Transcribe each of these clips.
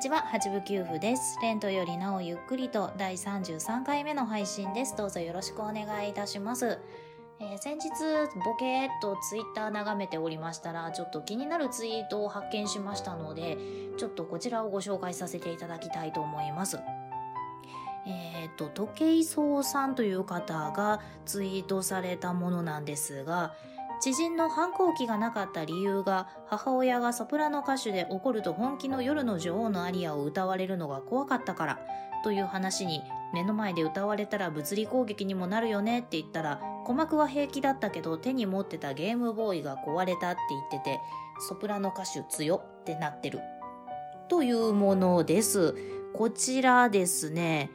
ちは、八部九夫です。レントよりなおゆっくりと第33回目の配信です。どうぞよろしくお願いいたします。えー、先日、ボケーっとツイッター眺めておりましたら、ちょっと気になるツイートを発見しましたので、ちょっとこちらをご紹介させていただきたいと思います。えっ、ー、と、時計荘さんという方がツイートされたものなんですが、知人の反抗期がなかった理由が母親がソプラノ歌手で怒ると本気の夜の女王のアリアを歌われるのが怖かったからという話に目の前で歌われたら物理攻撃にもなるよねって言ったら鼓膜は平気だったけど手に持ってたゲームボーイが壊れたって言っててソプラノ歌手強ってなってる。というものです。こちらですね。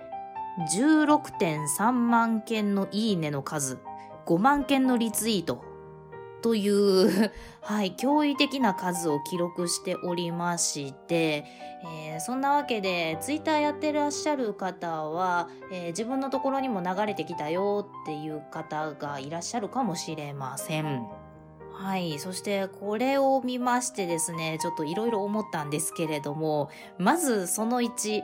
16.3万件のいいねの数。5万件のリツイート。という、はい、驚異的な数を記録しておりまして、えー、そんなわけで、ツイッターやってらっしゃる方は、えー、自分のところにも流れてきたよっていう方がいらっしゃるかもしれません。はい。そしてこれを見ましてですね、ちょっといろいろ思ったんですけれども、まずその1、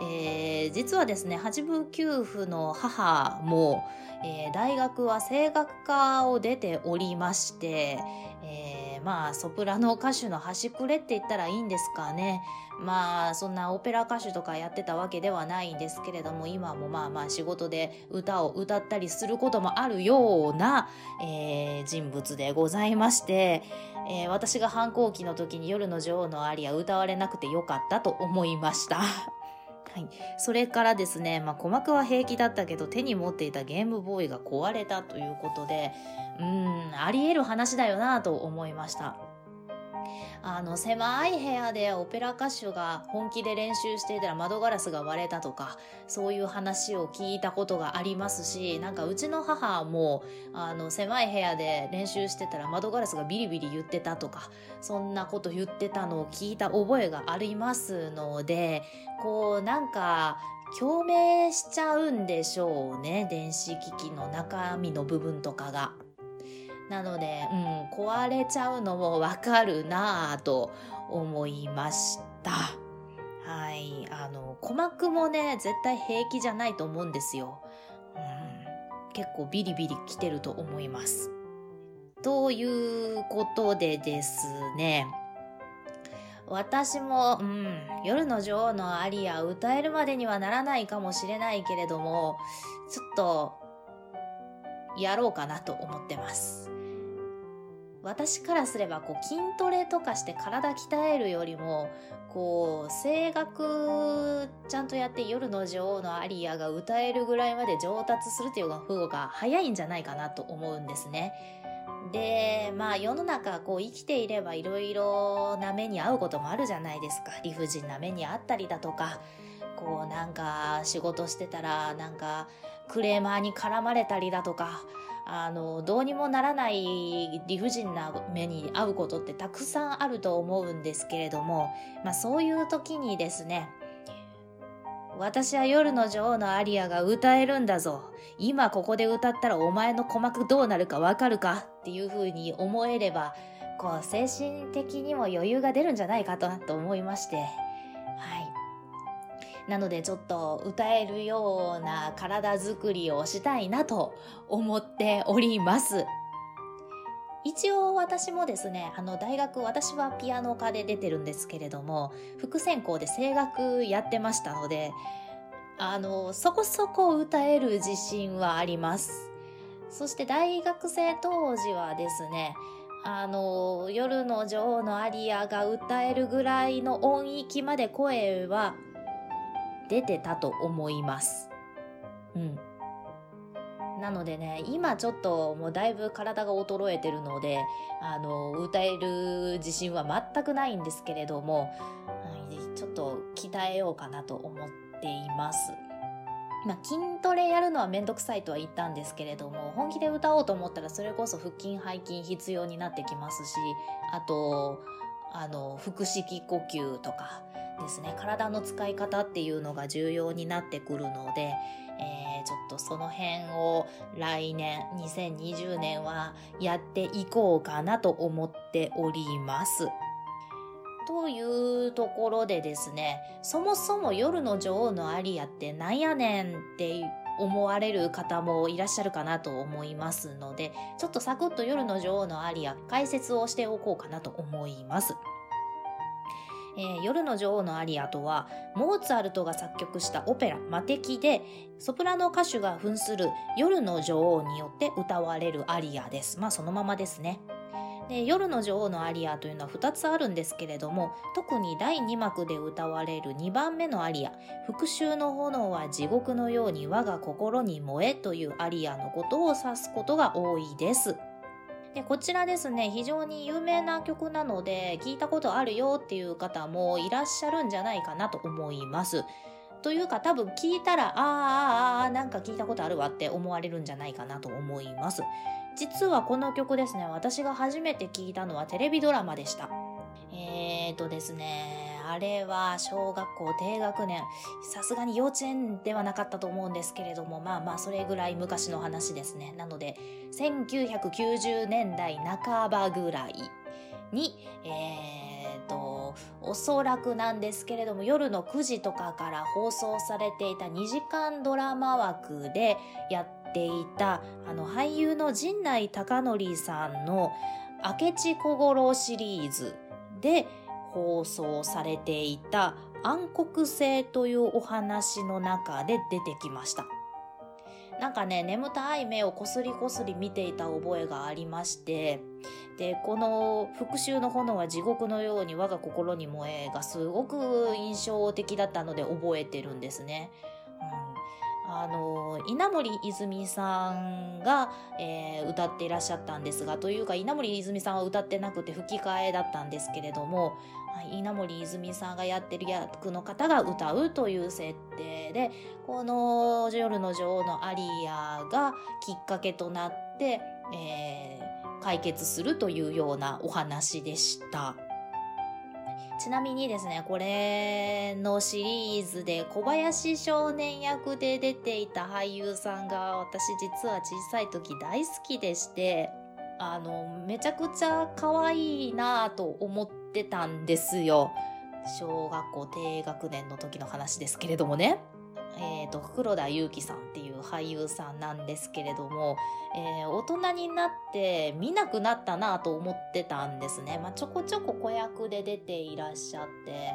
えー、実はですね、八分給付の母も、えー、大学は声楽科を出ておりまして、えー、まあ、ソプラノ歌手の端くれって言ったらいいんですかね。まあ、そんなオペラ歌手とかやってたわけではないんですけれども、今もまあまあ仕事で歌を歌ったりすることもあるような、えー、人物でございまして、えー、私が反抗期の時に夜の女王のアリア歌われなくてよかったと思いました。はい、それからですね、まあ、鼓膜は平気だったけど手に持っていたゲームボーイが壊れたということでうんありえる話だよなと思いました。あの狭い部屋でオペラ歌手が本気で練習していたら窓ガラスが割れたとかそういう話を聞いたことがありますしなんかうちの母もあの狭い部屋で練習してたら窓ガラスがビリビリ言ってたとかそんなこと言ってたのを聞いた覚えがありますのでこうなんか共鳴しちゃうんでしょうね電子機器の中身の部分とかが。なので、うん、壊れちゃうのもわかるなぁと思いました。はい。あの、鼓膜もね、絶対平気じゃないと思うんですよ。うん、結構ビリビリ来てると思います。ということでですね、私も、うん、夜の女王のアリア歌えるまでにはならないかもしれないけれども、ちょっと、やろうかなと思ってます。私からすればこう筋トレとかして体鍛えるよりもこう声楽ちゃんとやって夜の女王のアリアが歌えるぐらいまで上達するっていう方が早いんじゃないかなと思うんですね。でまあ世の中こう生きていればいろいろな目に遭うこともあるじゃないですか理不尽な目に遭ったりだとかこうなんか仕事してたらなんかクレーマーに絡まれたりだとかあのどうにもならない理不尽な目に遭うことってたくさんあると思うんですけれども、まあ、そういう時にですね私は夜の女王のアリアが歌えるんだぞ。今ここで歌ったらお前の鼓膜どうなるかわかるかっていう風に思えればこう精神的にも余裕が出るんじゃないかとと思いまして。はい。なのでちょっと歌えるような体づくりをしたいなと思っております。一応私もですね、あの大学、私はピアノ科で出てるんですけれども、副専攻で声楽やってましたので、あの、そこそこ歌える自信はあります。そして大学生当時はですね、あの、夜の女王のアリアが歌えるぐらいの音域まで声は出てたと思います。うん。なのでね、今ちょっともうだいぶ体が衰えてるので、あの、歌える自信は全くないんですけれども、ちょっと鍛えようかなと思っています。まあ、筋トレやるのはめんどくさいとは言ったんですけれども本気で歌おうと思ったらそれこそ腹筋背筋必要になってきますしあとあの腹式呼吸とかですね体の使い方っていうのが重要になってくるので、えー、ちょっとその辺を来年2020年はやっていこうかなと思っております。というところでですね、そもそも夜の女王のアリアってなんやねんって思われる方もいらっしゃるかなと思いますので、ちょっとサクッと夜の女王のアリア解説をしておこうかなと思います。えー、夜の女王のアリアとは、モーツァルトが作曲したオペラ、魔敵で、ソプラノ歌手が扮する夜の女王によって歌われるアリアです。まあそのままですね。で夜の女王のアリアというのは2つあるんですけれども特に第2幕で歌われる2番目のアリア「復讐の炎は地獄のように我が心に燃え」というアリアのことを指すことが多いです。でこちらですね非常に有名な曲なので聞いたことあるよっていう方もいらっしゃるんじゃないかなと思います。というか多分聞いたらあーあーあなんか聞いたことあるわって思われるんじゃないかなと思います。実はこの曲ですね、私が初めて聞いたのはテレビドラマでした。えーとですね、あれは小学校低学年、さすがに幼稚園ではなかったと思うんですけれども、まあまあそれぐらい昔の話ですね。なので、1990年代半ばぐらいに、えーと、おそらくなんですけれども、夜の9時とかから放送されていた2時間ドラマ枠でやってっていたあの俳優の陣内孝則さんの明智小五郎シリーズで放送されていた暗黒星というお話の中で出てきました。なんかね、眠たい目をこすりこすり見ていた覚えがありまして、で、この復讐の炎は地獄のように我が心に燃えがすごく印象的だったので覚えてるんですね。うんあの稲森泉さんが、えー、歌っていらっしゃったんですがというか稲森泉さんは歌ってなくて吹き替えだったんですけれども、はい、稲森泉さんがやってる役の方が歌うという設定でこの「夜の女王」のアリアがきっかけとなって、えー、解決するというようなお話でした。ちなみにですね、これのシリーズで小林少年役で出ていた俳優さんが私実は小さい時大好きでして、あの、めちゃくちゃ可愛いなぁと思ってたんですよ。小学校低学年の時の話ですけれどもね。えーと、黒田祐樹さんっていう俳優さんなんですけれども、えー、大人になって見なくなったなと思ってたんですね。まあ、ちょこちょこ子役で出ていらっしゃって、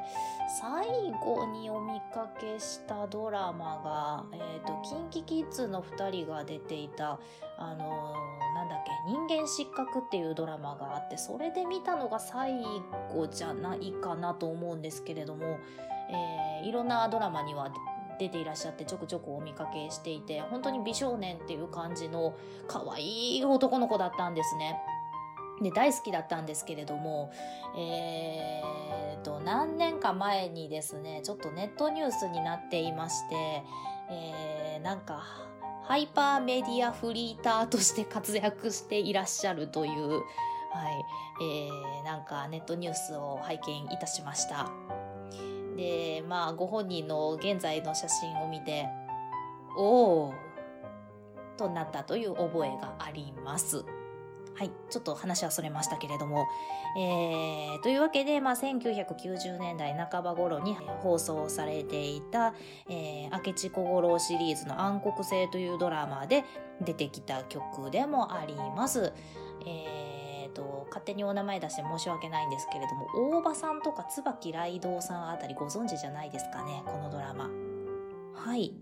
最後にお見かけしたドラマが、えっ、ー、と、キンキキッズの2人が出ていた、あのー、なんだっけ、人間失格っていうドラマがあって、それで見たのが最後じゃないかなと思うんですけれども、えー、いろんなドラマには出ていらっしゃってちょくちょくお見かけしていて本当に美少年っていう感じの可愛い男の子だったんですね。で大好きだったんですけれども、えーと、何年か前にですねちょっとネットニュースになっていまして、えー、なんかハイパーメディアフリーターとして活躍していらっしゃるという、はいえー、なんかネットニュースを拝見いたしました。で、まあ、ご本人の現在の写真を見て、おー、となったという覚えがあります。はい。ちょっと話はそれましたけれども。えー、というわけで、まあ、1990年代半ば頃に放送されていた、えー、明智小五郎シリーズの暗黒星というドラマで出てきた曲でもあります。えーと、勝手にお名前出して申し訳ないんですけれども、大場さんとか椿雷道さんあたりご存知じゃないですかね、このドラマ。はい。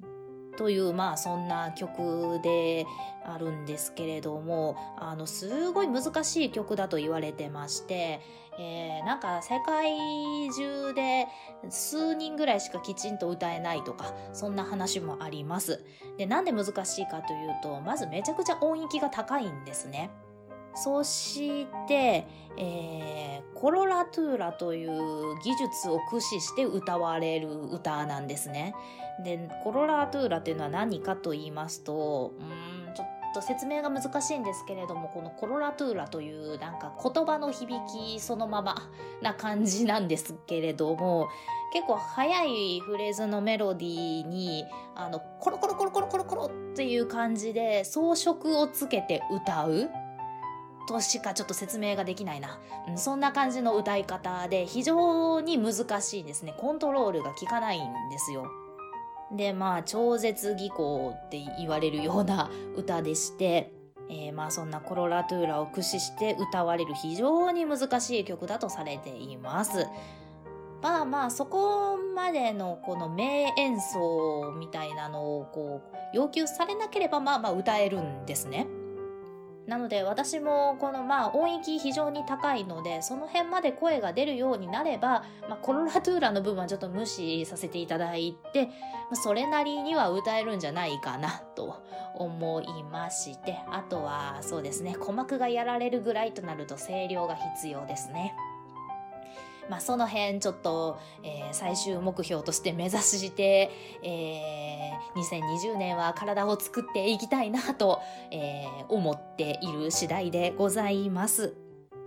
という、まあ、そんな曲であるんですけれども、あの、すごい難しい曲だと言われてまして、えー、なんか世界中で数人ぐらいしかきちんと歌えないとか、そんな話もあります。で、なんで難しいかというと、まずめちゃくちゃ音域が高いんですね。そして、えー、コロラトゥーラという技術を駆使して歌われる歌なんですね。で、コロラトゥーラというのは何かと言いますと、うん、ちょっと説明が難しいんですけれども、このコロラトゥーラというなんか言葉の響きそのままな感じなんですけれども、結構速いフレーズのメロディーに、あの、コロコロコロコロコロコロっていう感じで装飾をつけて歌うとしかちょっと説明ができないな。うん、そんな感じの歌い方で非常に難しいですね。コントロールが効かないんですよ。で、まあ、超絶技巧って言われるような歌でして、えー、まあそんなコロラトゥーラを駆使して歌われる非常に難しい曲だとされています。まあまあそこまでのこの名演奏みたいなのをこう要求されなければまあまあ歌えるんですね。なので私もこのまあ音域非常に高いのでその辺まで声が出るようになれば、まあ、コロラトゥーラの部分はちょっと無視させていただいて、まあ、それなりには歌えるんじゃないかなと思いましてあとはそうですね鼓膜がやられるぐらいとなると声量が必要ですね。まあ、その辺ちょっと、えー、最終目標として目指して、えー、2020年は体を作っていきたいなと、えー、思っている次第でございます。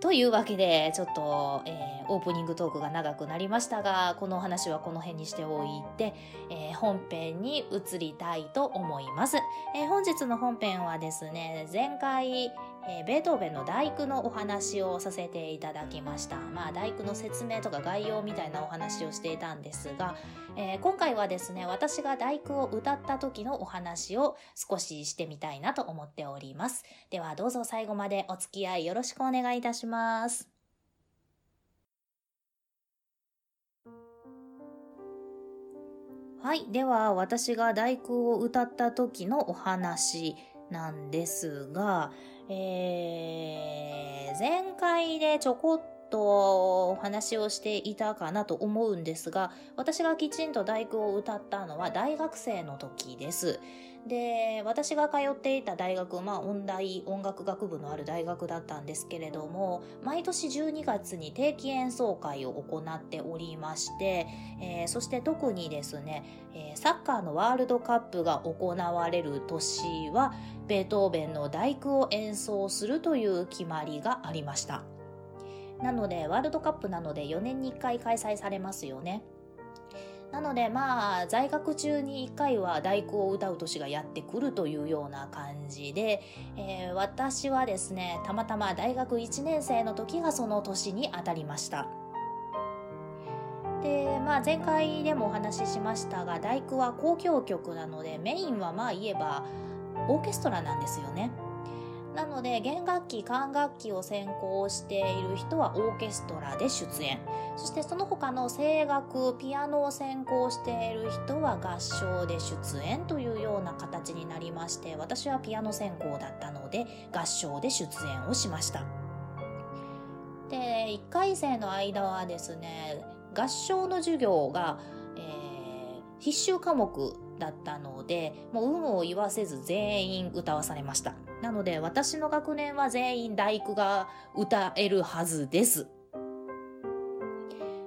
というわけで、ちょっと、えー、オープニングトークが長くなりましたが、このお話はこの辺にしておいて、えー、本編に移りたいと思います。えー、本日の本編はですね、前回、えー、ベートーベンの大工のお話をさせていただきました。まあ、大工の説明とか概要みたいなお話をしていたんですが、えー、今回はですね、私が大工を歌った時のお話を少ししてみたいなと思っております。では、どうぞ最後までお付き合いよろしくお願いいたします。はい。では、私が大工を歌った時のお話なんですが、えー、前回でちょこっとお話をしていたかなと思うんですが、私がきちんと大工を歌ったのは大学生の時です。で、私が通っていた大学、まあ音大音楽学部のある大学だったんですけれども、毎年12月に定期演奏会を行っておりまして、えー、そして特にですね、えー、サッカーのワールドカップが行われる年は、ベートーベンの大工を演奏するという決まりがありました。なので、ワールドカップなので4年に1回開催されますよね。なのでまあ在学中に1回は第九を歌う年がやってくるというような感じで、えー、私はですねたまたま大学1年生の時がその年に当たりました。でまあ前回でもお話ししましたが第九は交響曲なのでメインはまあ言えばオーケストラなんですよね。なので弦楽器管楽器を専攻している人はオーケストラで出演。そしてその他の声楽ピアノを専攻している人は合唱で出演というような形になりまして私はピアノ専攻だったので合唱で出演をしました。で1回生の間はですね合唱の授業が、えー、必修科目だったのでもう有無を言わせず全員歌わされましたなので私の学年は全員大工が歌えるはずです。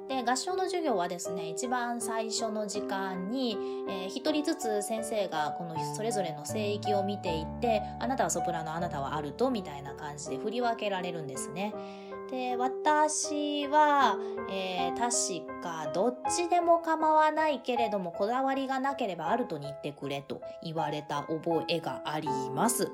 で合唱の授業はですね一番最初の時間に、えー、一人ずつ先生がこのそれぞれの声域を見ていってあなたはソプラノあなたはアルトみたいな感じで振り分けられるんですね。で私は、えー、確かどっちでも構わないけれどもこだわりがなければアルトに行ってくれと言われた覚えがあります。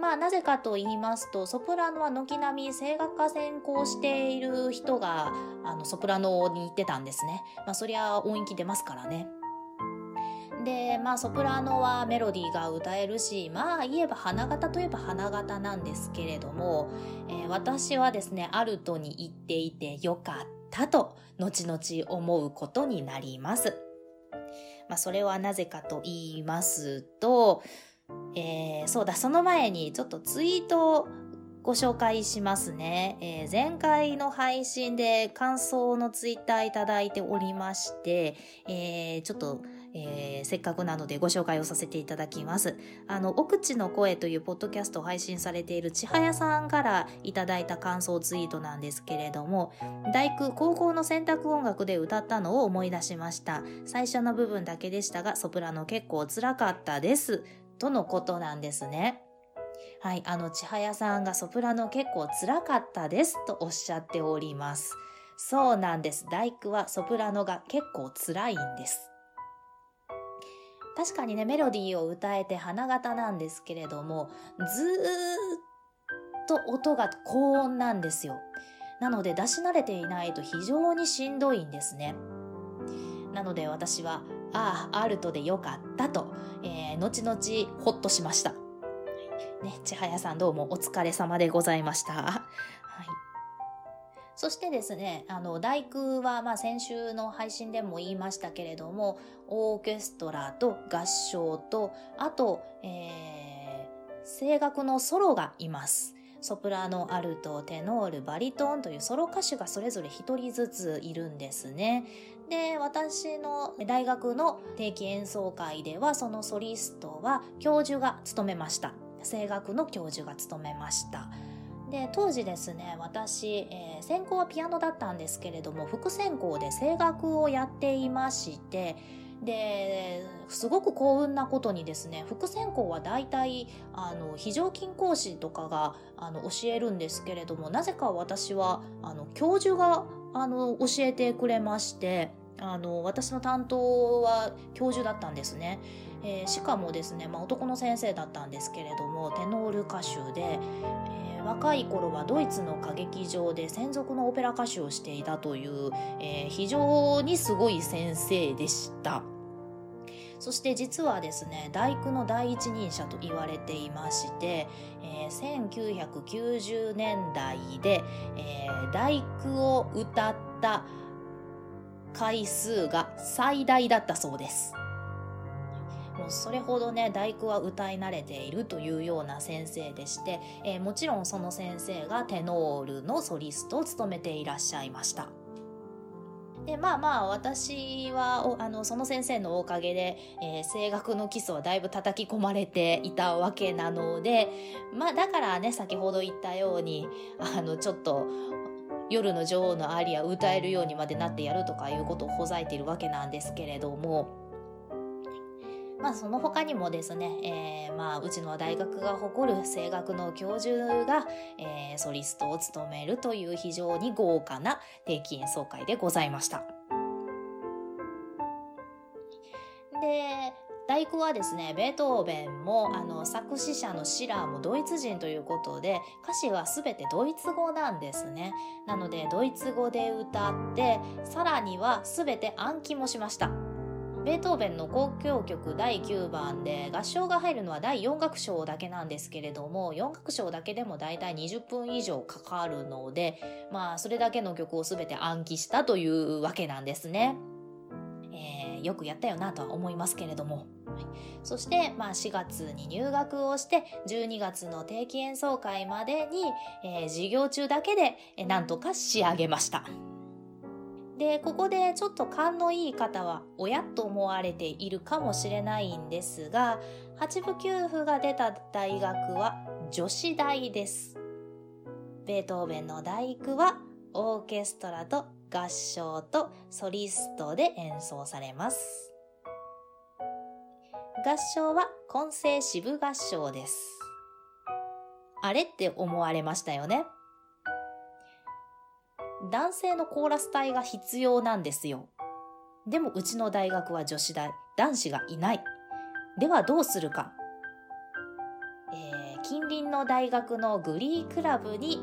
まあなぜかと言いますとソプラノは軒並み声楽科専攻している人があのソプラノに行ってたんですね。まあそりゃ音域出ますからね。でまあソプラノはメロディーが歌えるしまあ言えば花形といえば花形なんですけれども、えー、私はですねアルトに行っていてよかったと後々思うことになります。まあそれはなぜかと言いますとえー、そうだ、その前にちょっとツイートをご紹介しますね。えー、前回の配信で感想のツイッターいただいておりまして、えー、ちょっと、えー、せっかくなのでご紹介をさせていただきます。あの、奥地の声というポッドキャストを配信されている千早さんからいただいた感想ツイートなんですけれども、大工高校の選択音楽で歌ったのを思い出しました。最初の部分だけでしたが、ソプラノ結構辛かったです。とのことなんですね。はい、あの、千早さんがソプラノ結構辛かったですとおっしゃっております。そうなんです。大工はソプラノが結構辛いんです。確かにね、メロディーを歌えて花形なんですけれども、ずーっと音が高音なんですよ。なので出し慣れていないと非常にしんどいんですね。なので私は、ああ、アルトでよかったと、えー、後々ほっとしました。ね、千早さんどうもお疲れ様でございました。そしてですね、あの、大工は、まあ、先週の配信でも言いましたけれども、オーケストラと合唱と、あと、えー、声楽のソロがいます。ソプラノ、アルト、テノール、バリトンというソロ歌手がそれぞれ一人ずついるんですね。で、私の大学の定期演奏会では、そのソリストは教授が務めました。声楽の教授が務めました。で当時ですね私、えー、専攻はピアノだったんですけれども副専攻で声楽をやっていましてですごく幸運なことにですね副専攻は大体あの非常勤講師とかがあの教えるんですけれどもなぜか私はあの教授があの教えてくれましてあの私の担当は教授だったんですね。えー、しかもですね、まあ、男の先生だったんですけれどもテノール歌手で、え、若い頃はドイツの歌劇場で専属のオペラ歌手をしていたという、えー、非常にすごい先生でした。そして実はですね、大工の第一人者と言われていまして、えー、1990年代で、えー、大工を歌った回数が最大だったそうです。もうそれほどね大工は歌い慣れているというような先生でして、えー、もちろんその先生がテノールのソリストを務めていらっしゃいました。でまあまあ私はあのその先生のおかげで、えー、声楽の基礎はだいぶ叩き込まれていたわけなのでまあだからね先ほど言ったようにあのちょっと夜の女王のアリア歌えるようにまでなってやるとかいうことをほざいているわけなんですけれどもまあその他にもですね、えー、まあうちの大学が誇る声楽の教授が、えー、ソリストを務めるという非常に豪華な定期演奏会でございました。で、大工はですね、ベートーベンも、あの、作詞者のシラーもドイツ人ということで、歌詞は全てドイツ語なんですね。なので、ドイツ語で歌って、さらには全て暗記もしました。ベートーベンの交響曲第9番で合唱が入るのは第4楽章だけなんですけれども4楽章だけでもだいたい20分以上かかるのでまあそれだけの曲を全て暗記したというわけなんですね。えー、よくやったよなとは思いますけれども。そして、まあ、4月に入学をして12月の定期演奏会までに、えー、授業中だけで、えー、なんとか仕上げました。で、ここでちょっと勘のいい方は親と思われているかもしれないんですが、八部九夫が出た大学は女子大です。ベートーベンの大工はオーケストラと合唱とソリストで演奏されます。合唱は混声支部合唱です。あれって思われましたよね。男性のコーラス隊が必要なんですよ。でもうちの大学は女子大、男子がいない。ではどうするか。えー、近隣の大学のグリークラブに、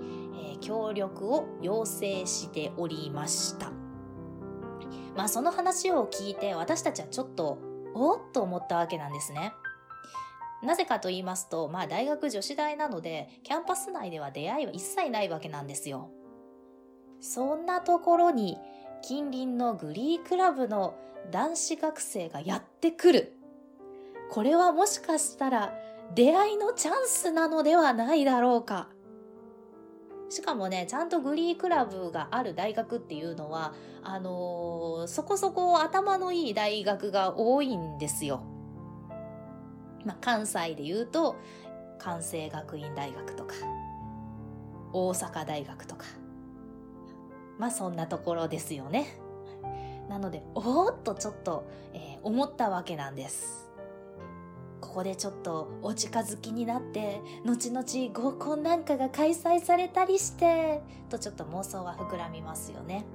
えー、協力を要請しておりました。まあその話を聞いて私たちはちょっとおっと思ったわけなんですね。なぜかと言いますと、まあ大学女子大なので、キャンパス内では出会いは一切ないわけなんですよ。そんなところに近隣のグリークラブの男子学生がやってくる。これはもしかしたら出会いのチャンスなのではないだろうか。しかもね、ちゃんとグリークラブがある大学っていうのは、あのー、そこそこ頭のいい大学が多いんですよ。まあ、関西で言うと、関西学院大学とか、大阪大学とか。まあそんなところですよね。なので、おーっとちょっと、えー、思ったわけなんです。ここでちょっとお近づきになって、後々合コンなんかが開催されたりして、とちょっと妄想は膨らみますよね。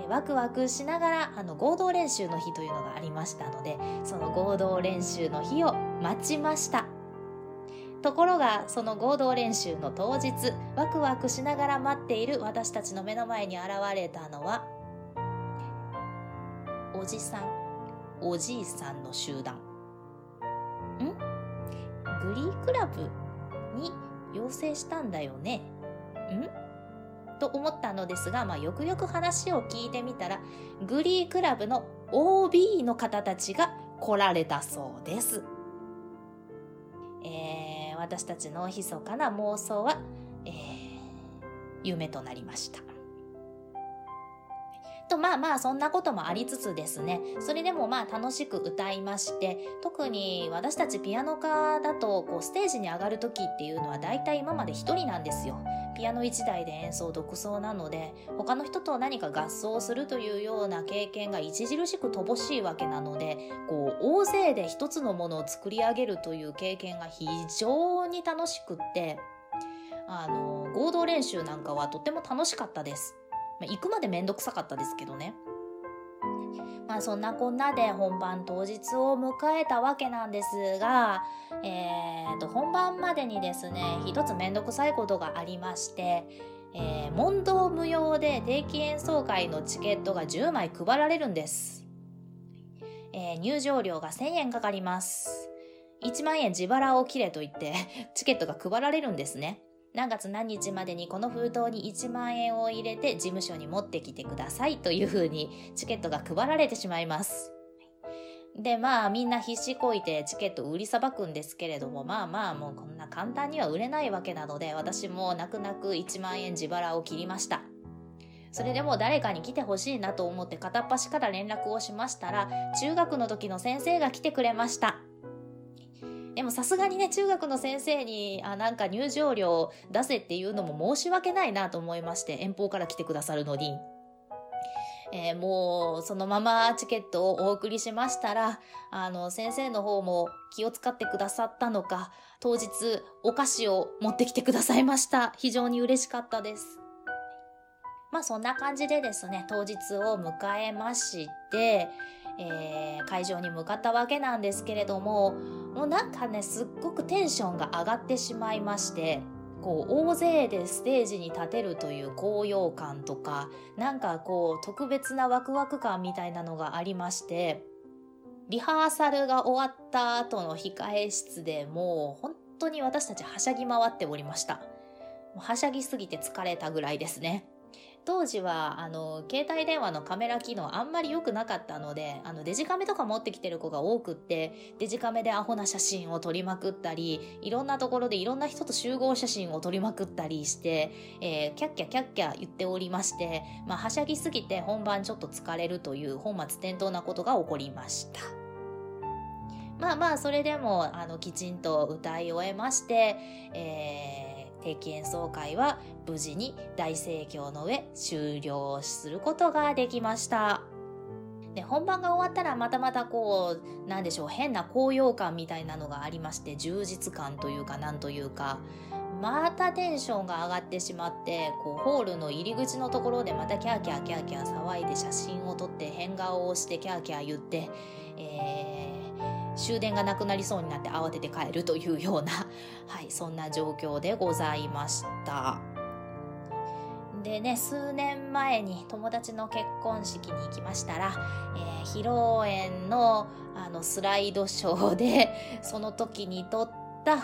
えー、ワクワクしながら、あの、合同練習の日というのがありましたので、その合同練習の日を待ちました。ところがその合同練習の当日ワクワクしながら待っている私たちの目の前に現れたのはおじさんおじいさんの集団。ん？グリークラブに要請したんだよね。ん？と思ったのですが、まあ、よくよく話を聞いてみたらグリークラブの OB の方たちが来られたそうです。私たちの密かな妄想は、えー、夢となりました。とまあまあそんなこともありつつですねそれでもまあ楽しく歌いまして特に私たちピアノ科だとこうステージに上がる時っていうのは大体今まで一人なんですよピアノ1台で演奏独奏なので他の人と何か合奏するというような経験が著しく乏しいわけなのでこう大勢で一つのものを作り上げるという経験が非常に楽しくってあの合同練習なんかはとっても楽しかったですまあ、行くまで面倒くさかったですけどね。まあそんなこんなで本番当日を迎えたわけなんですが、えー、と本番までにですね、一つめんどくさいことがありまして、えー、問答無用で定期演奏会のチケットが10枚配られるんです。えー、入場料が1000円かかります。1万円自腹を切れと言ってチケットが配られるんですね。何月何日までにこの封筒に1万円を入れて事務所に持ってきてくださいというふうにチケットが配られてしまいます。で、まあみんな必死こいてチケット売りさばくんですけれども、まあまあもうこんな簡単には売れないわけなので、私も泣く泣く1万円自腹を切りました。それでも誰かに来てほしいなと思って片っ端から連絡をしましたら、中学の時の先生が来てくれました。でもさすがにね、中学の先生に、あ、なんか入場料出せっていうのも申し訳ないなと思いまして、遠方から来てくださるのに。えー、もうそのままチケットをお送りしましたら、あの、先生の方も気を使ってくださったのか、当日お菓子を持ってきてくださいました。非常に嬉しかったです。まあそんな感じでですね、当日を迎えまして、えー、会場に向かったわけなんですけれども、もうなんかね、すっごくテンションが上がってしまいまして、こう大勢でステージに立てるという高揚感とか、なんかこう特別なワクワク感みたいなのがありまして、リハーサルが終わった後の控え室でもう本当に私たちはしゃぎ回っておりました。はしゃぎすぎて疲れたぐらいですね。当時はあの携帯電話のカメラ機能あんまり良くなかったのであのデジカメとか持ってきてる子が多くってデジカメでアホな写真を撮りまくったりいろんなところでいろんな人と集合写真を撮りまくったりして、えー、キャッキャキャッキャ言っておりまして、まあ、はしゃぎすぎて本番ちょっと疲れるという本末転倒なことが起こりました。まあまあそれでもあのきちんと歌い終えまして、えー定期演奏会は無事に大盛況の上終了することができました。で本番が終わったらまたまたこうなんでしょう変な高揚感みたいなのがありまして充実感というかなんというかまたテンションが上がってしまってこうホールの入り口のところでまたキャーキャーキャーキャー騒いで写真を撮って変顔をしてキャーキャー言って、えー終電がなくなりそうになって慌てて帰るというような、はい、そんな状況でございました。でね、数年前に友達の結婚式に行きましたら、えー、披露宴のあのスライドショーで、その時に撮った、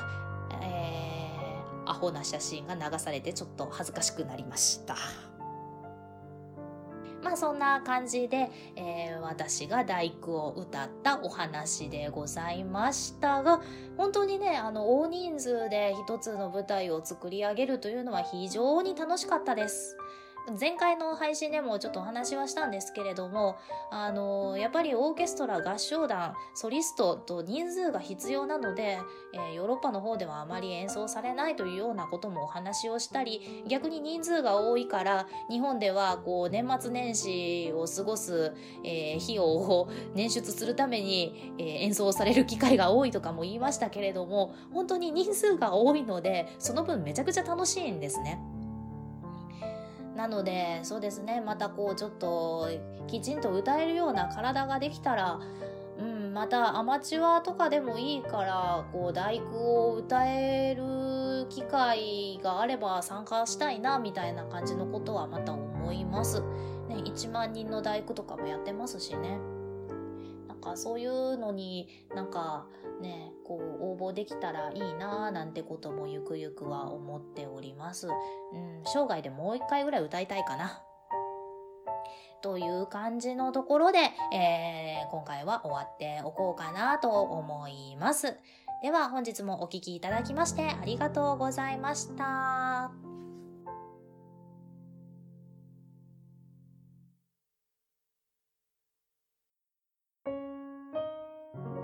えー、アホな写真が流されてちょっと恥ずかしくなりました。まあそんな感じで、えー、私が大工を歌ったお話でございましたが、本当にね、あの大人数で一つの舞台を作り上げるというのは非常に楽しかったです。前回の配信でもちょっとお話はしたんですけれども、あのやっぱりオーケストラ、合唱団、ソリストと人数が必要なので、えー、ヨーロッパの方ではあまり演奏されないというようなこともお話をしたり、逆に人数が多いから、日本ではこう年末年始を過ごす、えー、費用を捻出するために、えー、演奏される機会が多いとかも言いましたけれども、本当に人数が多いので、その分めちゃくちゃ楽しいんですね。なのでそうですねまたこうちょっときちんと歌えるような体ができたらうん、またアマチュアとかでもいいからこう大工を歌える機会があれば参加したいなみたいな感じのことはまた思います。ね、1万人の大工とかもやってますしね。なんかそういうのになんかね、こう応募できたらいいなぁなんてこともゆくゆくは思っております。うん、生涯でもう一回ぐらい歌いたいかな。という感じのところで、えー、今回は終わっておこうかなと思います。では本日もお聴きいただきましてありがとうございました。